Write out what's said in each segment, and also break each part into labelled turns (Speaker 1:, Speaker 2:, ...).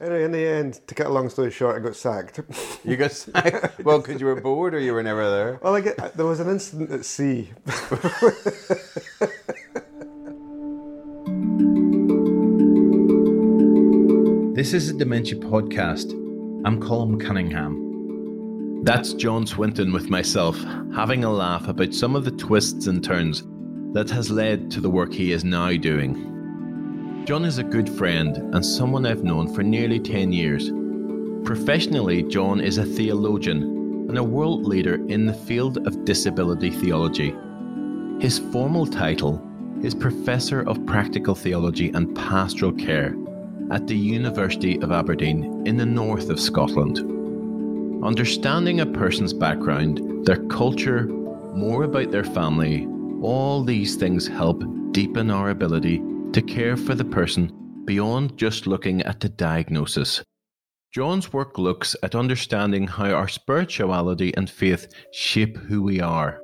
Speaker 1: Anyway, in the end, to cut a long story short, I got sacked.
Speaker 2: You got sacked? well, because you were bored or you were never there?
Speaker 1: well, I get, there was an incident at sea.
Speaker 2: This is a Dementia podcast. I'm Colm Cunningham. That's John Swinton with myself, having a laugh about some of the twists and turns that has led to the work he is now doing. John is a good friend and someone I've known for nearly 10 years. Professionally, John is a theologian and a world leader in the field of disability theology. His formal title is Professor of Practical Theology and Pastoral Care at the University of Aberdeen in the north of Scotland. Understanding a person's background, their culture, more about their family, all these things help deepen our ability to care for the person beyond just looking at the diagnosis. John's work looks at understanding how our spirituality and faith shape who we are.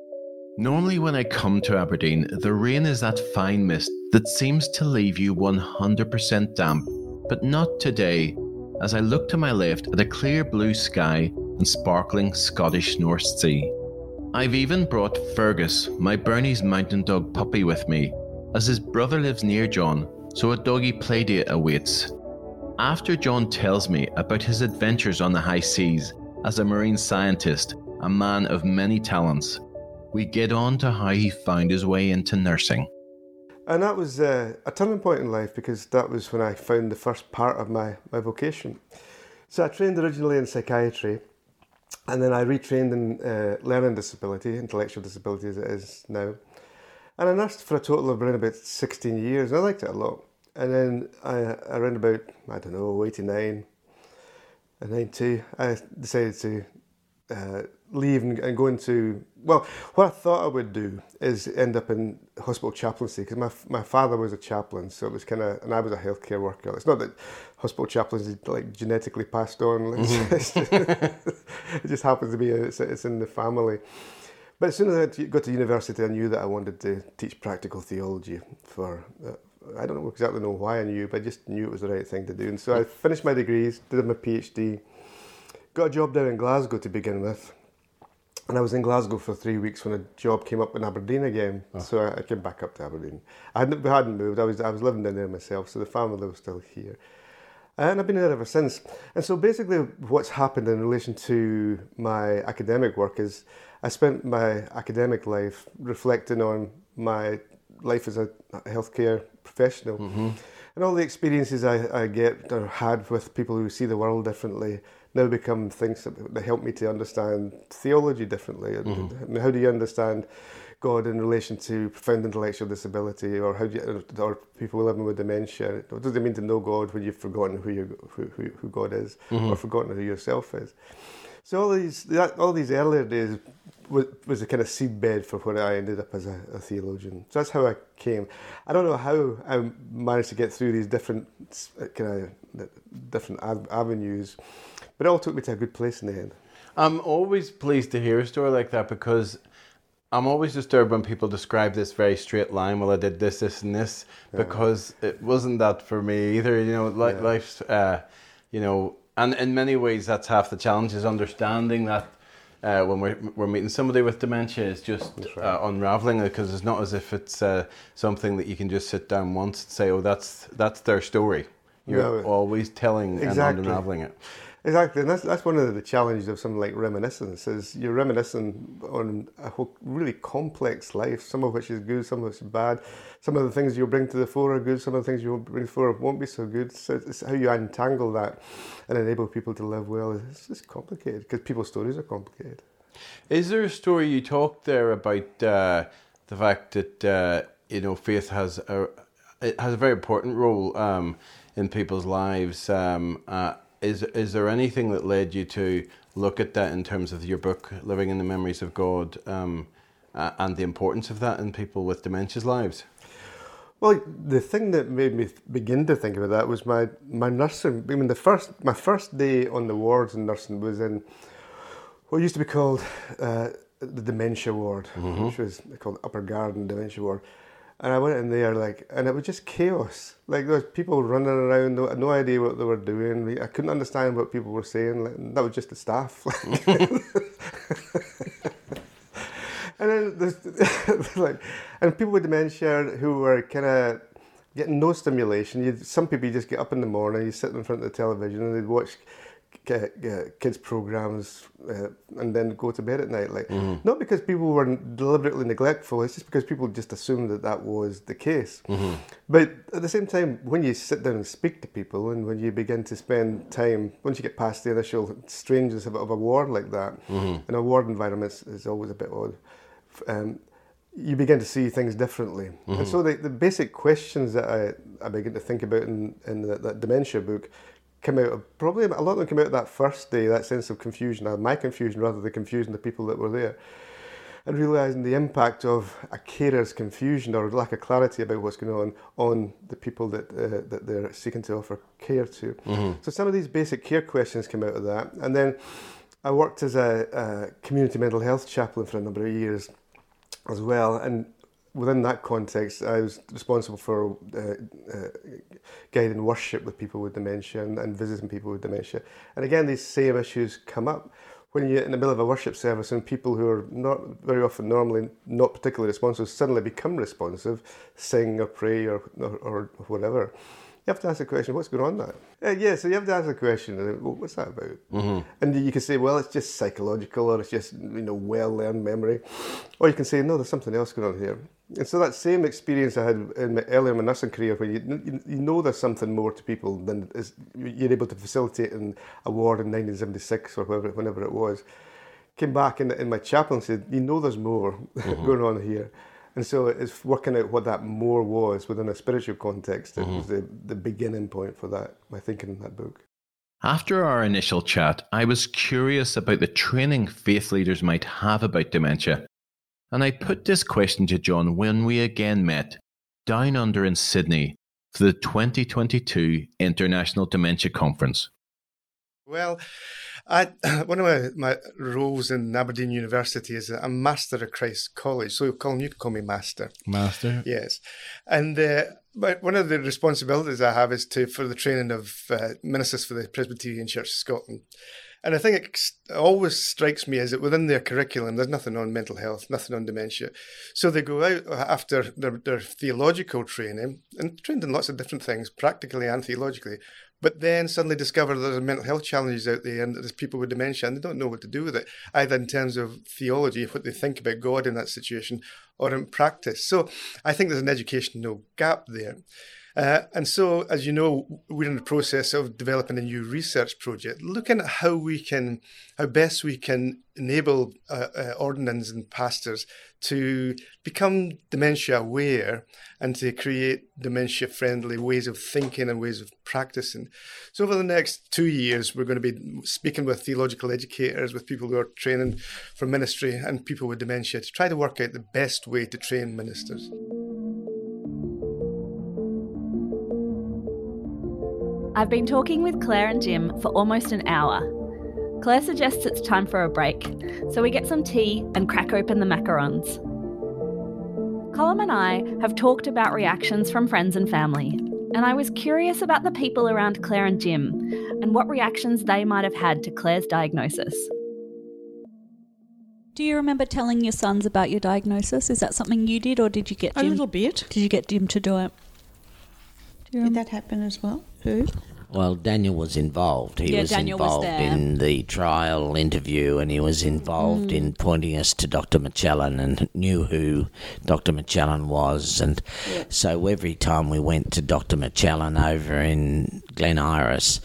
Speaker 2: Normally, when I come to Aberdeen, the rain is that fine mist that seems to leave you 100% damp but not today, as I look to my left at a clear blue sky and sparkling Scottish North Sea. I've even brought Fergus, my Bernese mountain dog puppy, with me, as his brother lives near John, so a doggy playdate awaits. After John tells me about his adventures on the high seas as a marine scientist, a man of many talents, we get on to how he found his way into nursing.
Speaker 1: And that was uh, a turning point in life because that was when I found the first part of my, my vocation. So I trained originally in psychiatry and then I retrained in uh, learning disability, intellectual disability as it is now. And I nursed for a total of around about 16 years and I liked it a lot. And then I, around about, I don't know, 89, 92, I decided to uh, leave and, and, go into well what i thought i would do is end up in hospital chaplaincy because my, my father was a chaplain so it was kind of and i was a healthcare worker it's not that hospital chaplains is like genetically passed on mm-hmm. it just happens to be it's, it's in the family but as soon as i got to university i knew that i wanted to teach practical theology for uh, I don't exactly know why I knew, but I just knew it was the right thing to do. And so I finished my degrees, did my PhD, got a job down in Glasgow to begin with, and I was in Glasgow for three weeks when a job came up in Aberdeen again. Oh. So I, I, came back up to Aberdeen. I hadn't, hadn't moved. I was I was living down there myself, so the family was still here. And I've been there ever since. And so basically, what's happened in relation to my academic work is I spent my academic life reflecting on my life as a healthcare professional. Mm-hmm. And all the experiences I, I get or had with people who see the world differently now become things that, help me to understand theology differently. Mm-hmm. How do you understand God in relation to profound intellectual disability, or how do you, or people living with dementia? What does it mean to know God when you've forgotten who you who, who, who God is, mm-hmm. or forgotten who yourself is? So all these that, all these earlier days was, was a kind of seedbed for where I ended up as a, a, theologian. So that's how I came. I don't know how I managed to get through these different kind of different avenues. But it all took me to a good place in the end.
Speaker 2: I'm always pleased to hear a story like that because I'm always disturbed when people describe this very straight line. Well, I did this, this, and this yeah. because it wasn't that for me either. You know, like yeah. life's, uh, you know, and in many ways that's half the challenge is understanding that. Uh, when we're, we're meeting somebody with dementia, is just right. uh, unraveling it because it's not as if it's uh, something that you can just sit down once and say, "Oh, that's that's their story." You're no, always telling exactly. and unraveling it.
Speaker 1: Exactly, and that's that's one of the challenges of something like reminiscence is you're reminiscing on a really complex life, some of which is good, some of which is bad. Some of the things you'll bring to the fore are good, some of the things you'll bring to the fore won't be so good. So it's how you untangle that and enable people to live well. It's just complicated because people's stories are complicated.
Speaker 2: Is there a story you talked there about uh, the fact that uh, you know faith has a it has a very important role um, in people's lives? Um, uh, is is there anything that led you to look at that in terms of your book, Living in the Memories of God, um, uh, and the importance of that in people with dementia's lives?
Speaker 1: Well, the thing that made me begin to think about that was my, my nursing. I mean, the first my first day on the wards in nursing was in what used to be called uh, the dementia ward, mm-hmm. which was called Upper Garden Dementia Ward. And I went in there like, and it was just chaos. Like there was people running around, no, no idea what they were doing. I couldn't understand what people were saying. Like, that was just the staff. and then there's like, and people with dementia who were kind of getting no stimulation. You, some people you just get up in the morning, you sit in front of the television, and they'd watch kids programs uh, and then go to bed at night. Like mm-hmm. not because people were deliberately neglectful. It's just because people just assumed that that was the case. Mm-hmm. But at the same time, when you sit down and speak to people, and when you begin to spend time, once you get past the initial strangeness of, of a ward like that, mm-hmm. in a ward environment is always a bit odd. Um, you begin to see things differently. Mm-hmm. And so the, the basic questions that I, I begin to think about in, in the, that dementia book come out of, probably a lot of them came out that first day, that sense of confusion, my confusion rather than the confusion of the people that were there. And realizing the impact of a carer's confusion or lack of clarity about what's going on on the people that uh, that they're seeking to offer care to. Mm-hmm. So some of these basic care questions come out of that. And then I worked as a, a community mental health chaplain for a number of years as well. And within that context, I was responsible for uh, uh, guiding worship with people with dementia and, and, visiting people with dementia. And again, these same issues come up when you're in the middle of a worship service and people who are not very often normally not particularly responsive suddenly become responsive, sing or pray or, or, or whatever you have to ask the question, what's going on there? Uh, yeah, so you have to ask the question, uh, well, what's that about? Mm-hmm. And you can say, well, it's just psychological or it's just, you know, well-learned memory. Or you can say, no, there's something else going on here. And so that same experience I had in my, earlier in my nursing career, where you, you know there's something more to people than is, you're able to facilitate in a ward in 1976 or whatever, whenever it was, came back in, in my chapel and said, you know there's more mm-hmm. going on here. And so it's working out what that more was within a spiritual context. It mm-hmm. was the, the beginning point for that, my thinking in that book.
Speaker 2: After our initial chat, I was curious about the training faith leaders might have about dementia. And I put this question to John when we again met down under in Sydney for the 2022 International Dementia Conference.
Speaker 1: Well, I, one of my, my roles in Aberdeen University is I'm Master of Christ College. So, Colm, you can call me Master.
Speaker 2: Master?
Speaker 1: Yes. And uh, but one of the responsibilities I have is to for the training of uh, ministers for the Presbyterian Church of Scotland. And I think it always strikes me is that within their curriculum, there's nothing on mental health, nothing on dementia. So they go out after their, their theological training and trained in lots of different things, practically and theologically but then suddenly discover there's mental health challenges out there and there's people with dementia and they don't know what to do with it, either in terms of theology, what they think about God in that situation, or in practice. So I think there's an educational gap there. Uh, and so, as you know, we're in the process of developing a new research project, looking at how we can, how best we can enable uh, uh, and pastors to become dementia aware and to create dementia friendly ways of thinking and ways of practicing. So, over the next two years, we're going to be speaking with theological educators, with people who are training for ministry, and people with dementia to try to work out the best way to train ministers.
Speaker 3: I've been talking with Clare and Jim for almost an hour. Clare suggests it's time for a break, so we get some tea and crack open the macarons. Colm and I have talked about reactions from friends and family, and I was curious about the people around Clare and Jim and what reactions they might have had to Clare's diagnosis.
Speaker 4: Do you remember telling your sons about your diagnosis? Is that something you did, or did you get Jim?
Speaker 5: A little bit.
Speaker 4: Did you get Jim to do it?
Speaker 5: Did that happen as well? Who?
Speaker 6: Well, Daniel was involved. He
Speaker 4: Yeah,
Speaker 6: was
Speaker 4: Daniel
Speaker 6: involved
Speaker 4: there.
Speaker 6: in the trial interview and he was involved mm. in pointing us to Dr. Machellan and knew who Dr. Machellan was. And so every time we went to Dr. Machellan over in Glen Iris,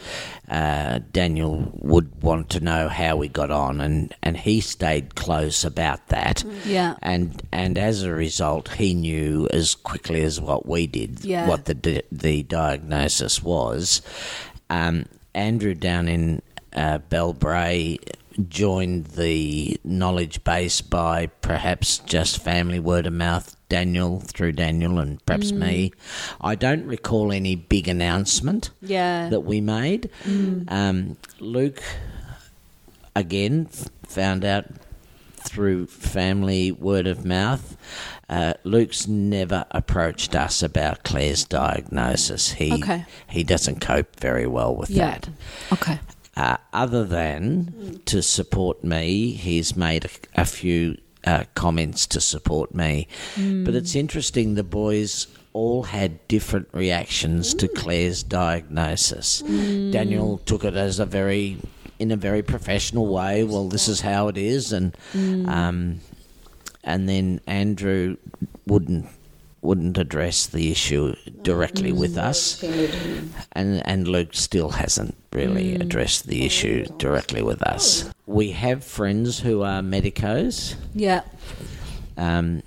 Speaker 6: uh, Daniel would want to know how we got on, and, and he stayed close about that.
Speaker 4: Yeah.
Speaker 6: And and as a result, he knew as quickly as what we did
Speaker 4: Yeah.
Speaker 6: what the di- the diagnosis was. Um, Andrew down in uh, Belbray joined the knowledge base by perhaps just family word of mouth. Daniel through Daniel and perhaps me. I don't recall any big announcement
Speaker 4: Yeah.
Speaker 6: that we made. Um, Luke again f- found out through family word of mouth. Uh, Luke's never approached us about Clare's diagnosis. He
Speaker 4: Okay.
Speaker 6: he doesn't cope very well with
Speaker 4: Yeah.
Speaker 6: that.
Speaker 4: Okay.
Speaker 6: Uh, other than to support me, he's made a, a few uh, comments to support me. But it's interesting, the boys all had different reactions to Clare's diagnosis. Daniel took it as a very, in a very professional way. Well, this is how it is, and um, and then Andrew wouldn't wouldn't address the issue directly with us, and and Luke still hasn't really addressed the issue directly with us. We have friends who are medicos,
Speaker 4: Yeah.
Speaker 6: um,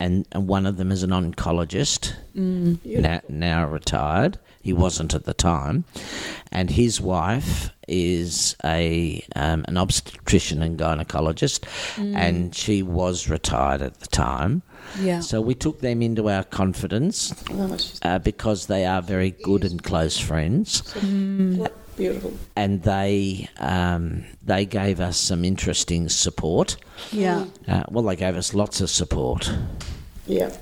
Speaker 6: and and one of them is an oncologist, now, now retired. He wasn't at the time, and his wife is a um, an obstetrician and gynecologist, and she was retired at the time.
Speaker 4: Yeah.
Speaker 6: So we took them into our confidence uh, because they are very good and close friends,
Speaker 5: Beautiful.
Speaker 6: and they um, they gave us some interesting support.
Speaker 4: Yeah.
Speaker 6: Uh, well, they gave us lots of support,
Speaker 5: Yeah.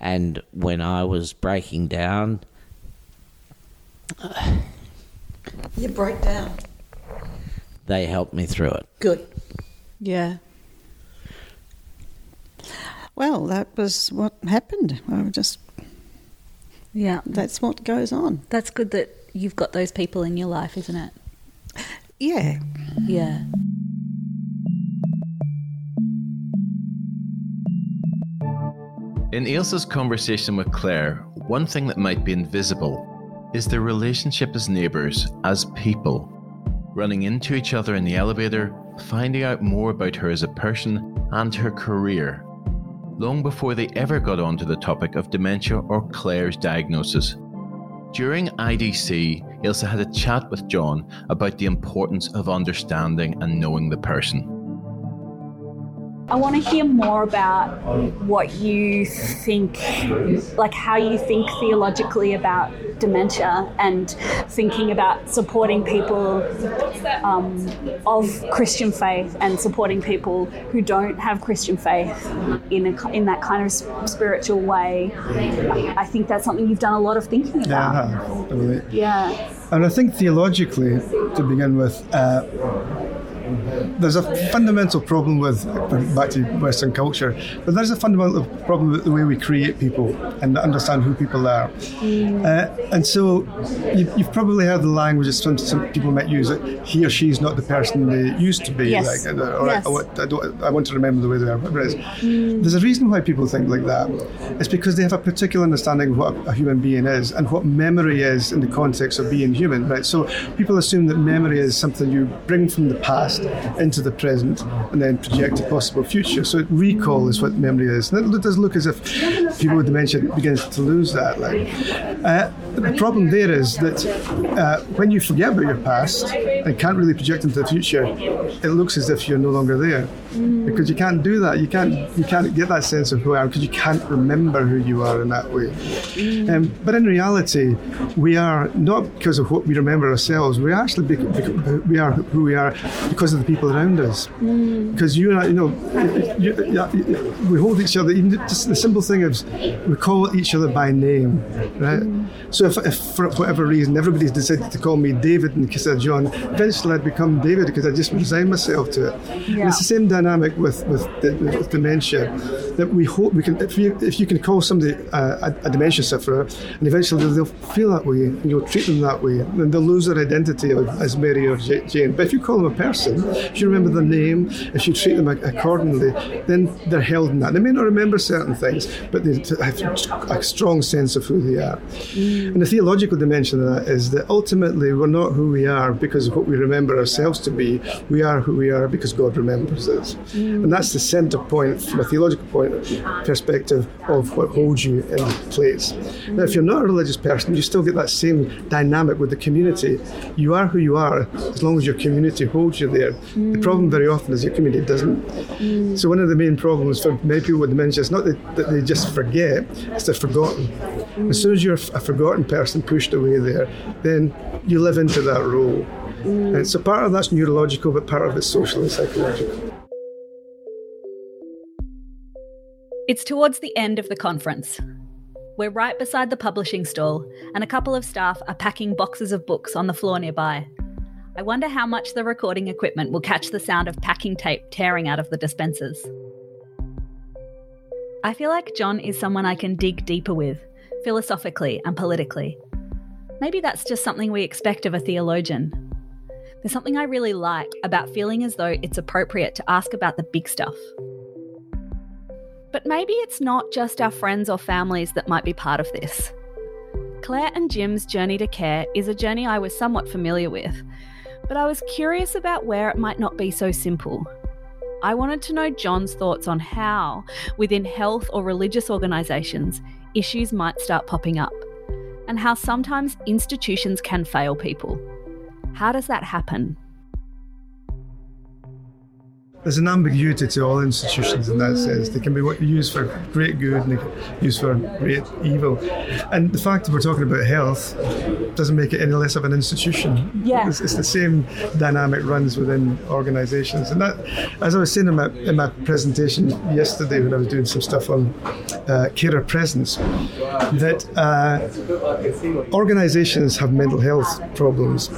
Speaker 6: and when I was breaking down,
Speaker 5: You broke down.
Speaker 6: they helped me through it.
Speaker 5: Good.
Speaker 4: Yeah.
Speaker 5: Well, that was what happened. I was just
Speaker 4: Yeah.
Speaker 5: that's what goes on.
Speaker 4: That's good that you've got those people in your life, isn't it?
Speaker 5: Yeah.
Speaker 4: Yeah.
Speaker 2: In Ailsa's conversation with Clare, one thing that might be invisible is their relationship as neighbours, as people, running into each other in the elevator, finding out more about her as a person and her career, long before they ever got onto the topic of dementia or Clare's diagnosis. During IDC, Ailsa had a chat with John about the importance of understanding and knowing the person.
Speaker 3: I want to hear more about what you think, like how you think theologically about dementia and thinking about supporting people um, of Christian faith and supporting people who don't have Christian faith in, a, in that kind of spiritual way. I think that's something you've done a lot of thinking
Speaker 1: Yeah, I
Speaker 3: about.
Speaker 1: Really.
Speaker 3: Yeah.
Speaker 1: And I think theologically, to begin with, uh, there's a fundamental problem with back to Western culture, but there's a fundamental problem with the way we create people and understand who people are. Uh, and so you, you've probably heard the language that some, some people might use that he or she's not the person they used to be.
Speaker 3: Yes.
Speaker 1: Like, or
Speaker 3: Yes.
Speaker 1: I, want, I, don't, I want to remember the way they are. Whatever it is. There's a reason why people think like that. It's because they have a particular understanding of what a human being is and what memory is in the context of being human. Right. So people assume that memory is something you bring from the past into the present and then project a possible future. So recall is what memory is. And it does look as if people with dementia begin to lose that. Like, uh, the problem there is that uh, when you forget about your past and can't really project into the future, it looks as if you're no longer there because you can't do that. You can't you can't get that sense of who I am because you can't remember who you are in that way. Um, but in reality, we are not because of what we remember ourselves. We actually we are who we are because of the people around us. Because you and I, you know, you, you- we hold each other. Even just the simple thing is we call each other by name, right? So if, if for whatever reason everybody's decided to call me David instead of John, eventually I'd become David because I just resigned myself to it. And it's the same dynamic with with, with dementia. That we hope we can, if you if you can call somebody uh, a, a dementia sufferer, and eventually they'll, feel that way, and you'll treat them that way, then they'll lose their identity as Mary or Jane. But if you call them a person, if you remember their name, if you treat them accordingly, then they're held in that. They may not remember certain things, but they have a strong sense of who they are. And the theological dimension of that is that ultimately we're not who we are because of what we remember ourselves to be. We are who we are because God remembers us. Mm. And that's the centre point from a theological point perspective of what holds you in place. Now, if you're not a religious person, you still get that same dynamic with the community. You are who you are as long as your community holds you there. The mm. problem very often is your community doesn't. Mm. So one of the main problems for many people with dementia is not that, that they just forget, it's they're forgotten. As soon as you're a forgotten person pushed away there, then you live into that role. Mm. And so part of that's neurological, but part of it's social and psychological.
Speaker 3: It's towards the end of the conference. We're right beside the publishing stall, and a couple of staff are packing boxes of books on the floor nearby. I wonder how much the recording equipment will catch the sound of packing tape tearing out of the dispensers. I feel like John is someone I can dig deeper with, philosophically and politically. Maybe that's just something we expect of a theologian. There's something I really like about feeling as though it's appropriate to ask about the big stuff. But maybe it's not just our friends or families that might be part of this. Clare and Jim's journey to care is a journey I was somewhat familiar with, but I was curious about where it might not be so simple. I wanted to know John's thoughts on how, within health or religious organisations, issues might start popping up, and how sometimes institutions can fail people. How does that happen?
Speaker 1: There's an ambiguity to all institutions in that sense. They can be used for great good and they can be used for great evil. And the fact that we're talking about health doesn't make it any less of an institution.
Speaker 3: Yeah.
Speaker 1: It's, it's the same dynamic runs within organisations. And that, as I was saying in my, in my presentation yesterday when I was doing some stuff on uh, carer presence, that uh, organisations have mental health problems.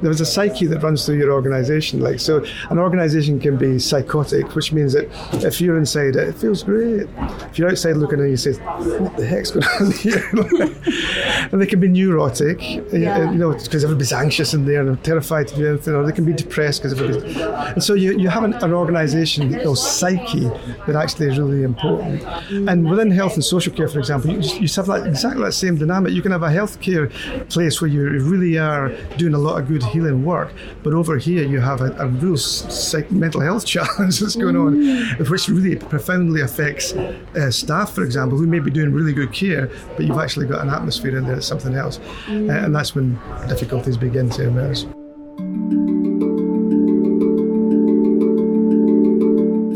Speaker 1: There's a psyche that runs through your organisation. Like so, an organisation can be psychotic, which means that if you're inside it, it feels great. If you're outside looking in, you say, "What the heck's going on here?" and they can be neurotic, yeah. you know, because everybody's anxious in there and terrified to do anything, or they can be depressed because everybody's. And so you, you have an, an organisation, you know, psyche that actually is really important. And within health and social care, for example, you, you have that exactly that same dynamic. You can have a healthcare place where you really are doing a lot of good healing work, but over here you have a, a real psych, mental health challenge that's going on, mm. which really profoundly affects uh, staff, for example, who may be doing really good care, but you've actually got an atmosphere in there that's something else. Mm. Uh, and that's when difficulties begin to emerge.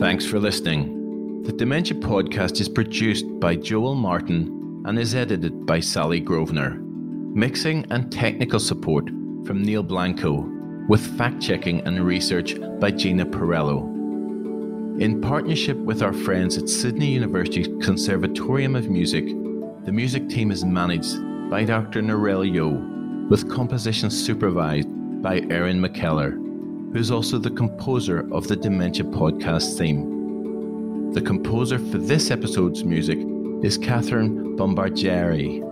Speaker 2: Thanks for listening. The Dementia podcast is produced by Joel Martin and is edited by Sally Grosvenor. Mixing and technical support from Neil Blanco with fact checking and research by Gina Perello. In partnership with our friends at Sydney University's Conservatorium of Music, the music team is managed by Dr. Narelle Yeo, with composition supervised by Erin McKellar, who's also the composer of the Dementia podcast theme. The composer for this episode's music is Catherine Bombardieri.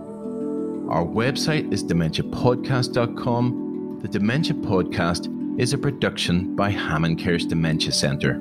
Speaker 2: Our website is dementiapodcast.com the Dementia Podcast is a production by HammondCare's Dementia Centre.